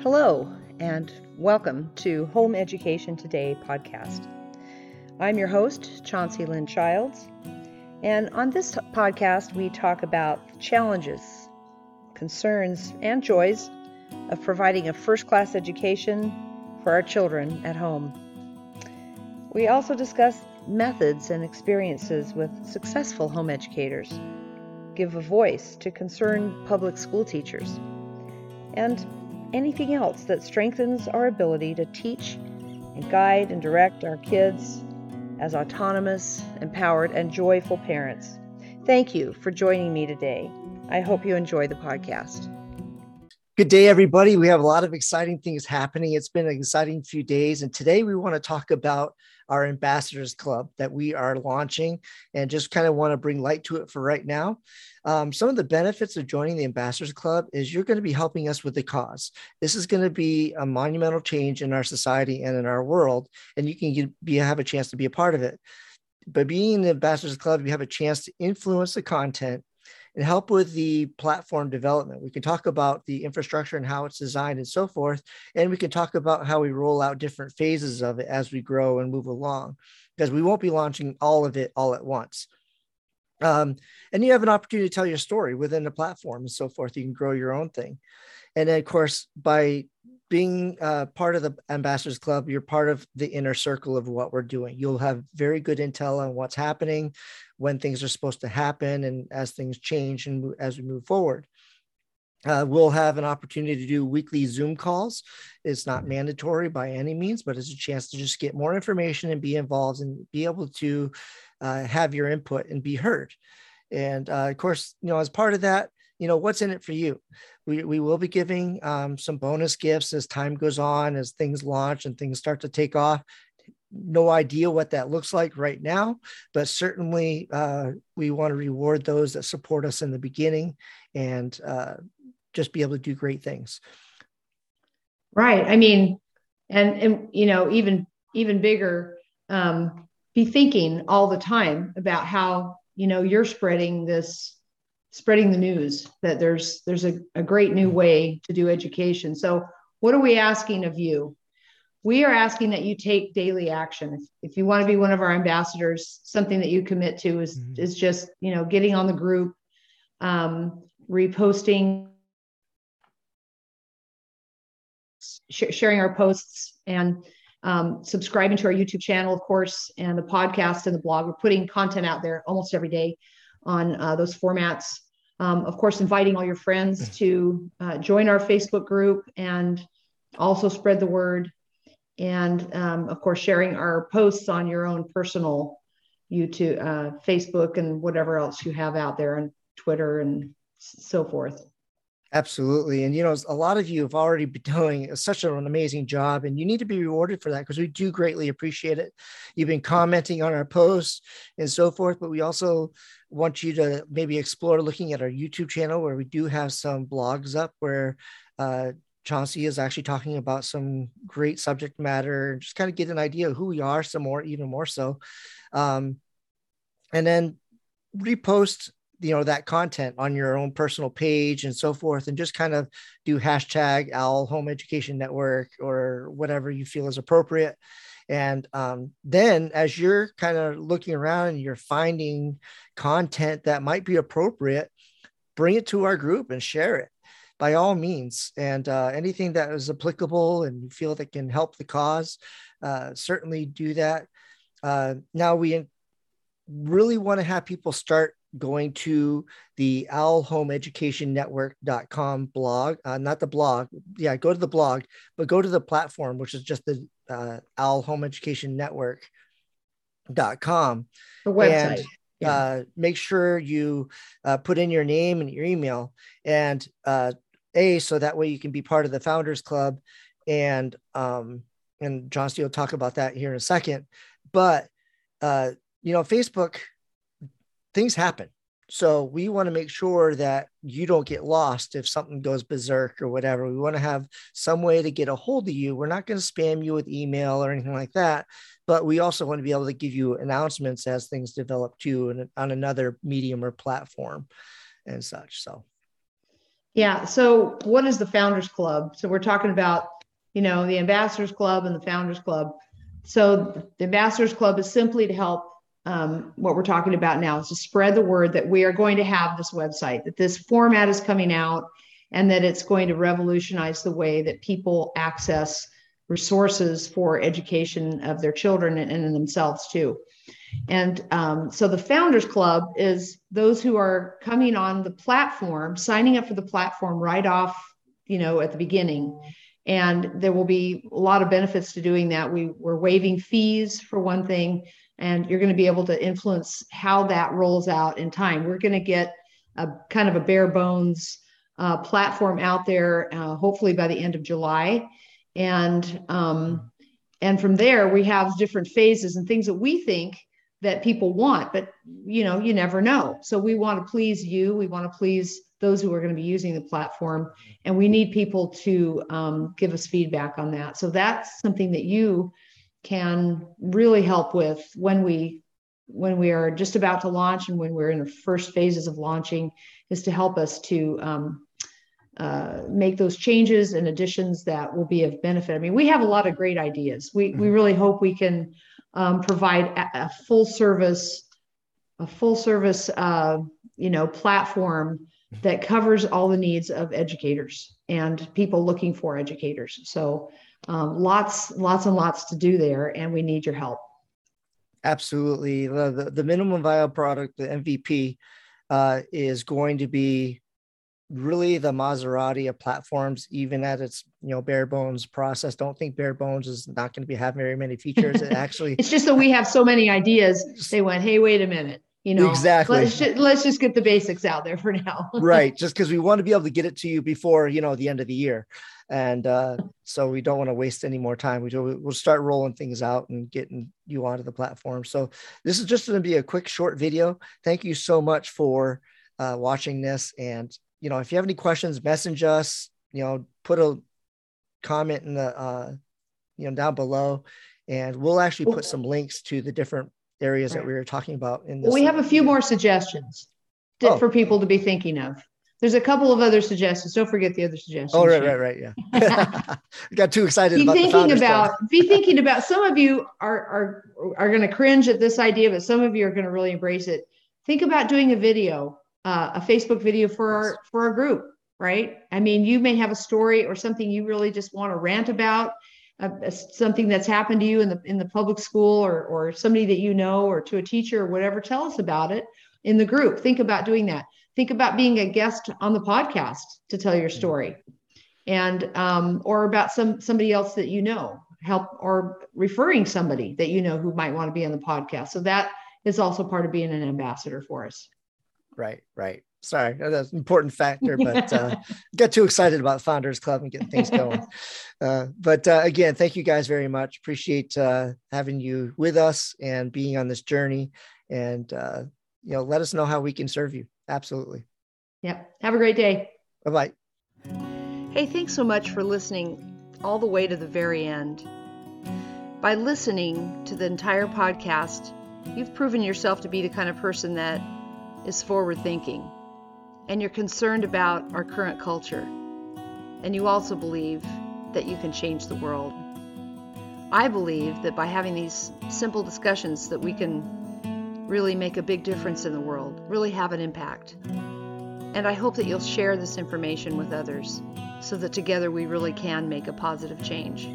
Hello, and welcome to Home Education Today podcast. I'm your host, Chauncey Lynn Childs, and on this podcast, we talk about the challenges, concerns, and joys of providing a first class education for our children at home. We also discuss methods and experiences with successful home educators, give a voice to concerned public school teachers, and anything else that strengthens our ability to teach and guide and direct our kids as autonomous, empowered, and joyful parents. Thank you for joining me today. I hope you enjoy the podcast. Good day, everybody. We have a lot of exciting things happening. It's been an exciting few days. And today we want to talk about our ambassadors club that we are launching and just kind of want to bring light to it for right now. Um, some of the benefits of joining the ambassadors club is you're going to be helping us with the cause. This is going to be a monumental change in our society and in our world, and you can get, be, have a chance to be a part of it. By being in the ambassadors club, you have a chance to influence the content and help with the platform development. We can talk about the infrastructure and how it's designed and so forth. And we can talk about how we roll out different phases of it as we grow and move along, because we won't be launching all of it all at once. Um, and you have an opportunity to tell your story within the platform and so forth. You can grow your own thing. And then, of course, by being uh, part of the ambassadors club you're part of the inner circle of what we're doing. You'll have very good intel on what's happening when things are supposed to happen and as things change and as we move forward. Uh, we'll have an opportunity to do weekly zoom calls. It's not mandatory by any means but it's a chance to just get more information and be involved and be able to uh, have your input and be heard. And uh, of course you know as part of that you know what's in it for you? We, we will be giving um, some bonus gifts as time goes on as things launch and things start to take off. No idea what that looks like right now but certainly uh, we want to reward those that support us in the beginning and uh, just be able to do great things. Right. I mean and and you know even even bigger um, be thinking all the time about how you know you're spreading this spreading the news that there's there's a, a great new way to do education so what are we asking of you we are asking that you take daily action if, if you want to be one of our ambassadors something that you commit to is mm-hmm. is just you know getting on the group um, reposting sh- sharing our posts and um, subscribing to our youtube channel of course and the podcast and the blog we're putting content out there almost every day on uh, those formats. Um, of course, inviting all your friends to uh, join our Facebook group and also spread the word. And um, of course, sharing our posts on your own personal YouTube, uh, Facebook, and whatever else you have out there, and Twitter and so forth. Absolutely. And, you know, a lot of you have already been doing such an amazing job, and you need to be rewarded for that because we do greatly appreciate it. You've been commenting on our posts and so forth, but we also want you to maybe explore looking at our YouTube channel where we do have some blogs up where uh, Chauncey is actually talking about some great subject matter and just kind of get an idea of who we are some more, even more so. Um, and then repost you know that content on your own personal page and so forth and just kind of do hashtag owl home education network or whatever you feel is appropriate and um, then as you're kind of looking around and you're finding content that might be appropriate bring it to our group and share it by all means. And uh, anything that is applicable and you feel that can help the cause uh, certainly do that. Uh, now we really want to have people start going to the owlhomeeducationnetwork.com blog, uh, not the blog. Yeah, go to the blog, but go to the platform, which is just the uh, Owl Home Education Network.com. The website. And, yeah. uh, make sure you uh, put in your name and your email and uh, a so that way you can be part of the founders club and um, and John Steele will talk about that here in a second but uh, you know Facebook things happen. So we want to make sure that you don't get lost if something goes berserk or whatever. We want to have some way to get a hold of you. We're not going to spam you with email or anything like that, but we also want to be able to give you announcements as things develop too and on another medium or platform and such. So Yeah. So, what is the Founders Club? So, we're talking about, you know, the Ambassadors Club and the Founders Club. So, the Ambassadors Club is simply to help. Um, what we're talking about now is to spread the word that we are going to have this website, that this format is coming out, and that it's going to revolutionize the way that people access resources for education of their children and, and themselves too. And um, so the Founders Club is those who are coming on the platform, signing up for the platform right off, you know, at the beginning. And there will be a lot of benefits to doing that. We, we're waiving fees for one thing, and you're going to be able to influence how that rolls out in time. We're going to get a kind of a bare bones uh, platform out there, uh, hopefully by the end of July. And um, and from there, we have different phases and things that we think that people want but you know you never know so we want to please you we want to please those who are going to be using the platform and we need people to um, give us feedback on that so that's something that you can really help with when we when we are just about to launch and when we're in the first phases of launching is to help us to um, uh, make those changes and additions that will be of benefit. I mean, we have a lot of great ideas. We we mm-hmm. really hope we can um, provide a, a, full service, a full service, uh, you know, platform that covers all the needs of educators and people looking for educators. So um, lots, lots and lots to do there, and we need your help. Absolutely, the the, minimum viable product, the MVP, uh, is going to be really the Maserati of platforms, even at its you know bare bones process. Don't think bare bones is not going to be have very many features. It actually it's just that we have so many ideas. They went, hey, wait a minute. You know, exactly. Let's just, let's just get the basics out there for now. right, just because we want to be able to get it to you before you know the end of the year, and uh, so we don't want to waste any more time. We do, we'll start rolling things out and getting you onto the platform. So this is just going to be a quick, short video. Thank you so much for uh, watching this, and you know, if you have any questions, message us, you know, put a comment in the, uh, you know, down below, and we'll actually put some links to the different areas right. that we were talking about in this. we have a few more suggestions to, oh. for people to be thinking of. There's a couple of other suggestions. Don't forget the other suggestions. Oh, right, right, right. Yeah. got too excited. Be about thinking about, be thinking about, some of you are, are, are going to cringe at this idea, but some of you are going to really embrace it. Think about doing a video uh, a Facebook video for our for our group, right? I mean, you may have a story or something you really just want to rant about, uh, something that's happened to you in the in the public school or or somebody that you know or to a teacher or whatever. Tell us about it in the group. Think about doing that. Think about being a guest on the podcast to tell your story, and um, or about some somebody else that you know. Help or referring somebody that you know who might want to be on the podcast. So that is also part of being an ambassador for us right, right. Sorry, that's an important factor, but uh, get too excited about Founders Club and getting things going. uh, but uh, again, thank you guys very much. Appreciate uh, having you with us and being on this journey. And uh, you know, let us know how we can serve you. Absolutely. Yep. Have a great day. Bye bye. Hey, thanks so much for listening all the way to the very end. By listening to the entire podcast, you've proven yourself to be the kind of person that is forward thinking, and you're concerned about our current culture, and you also believe that you can change the world. I believe that by having these simple discussions that we can really make a big difference in the world, really have an impact. And I hope that you'll share this information with others so that together we really can make a positive change.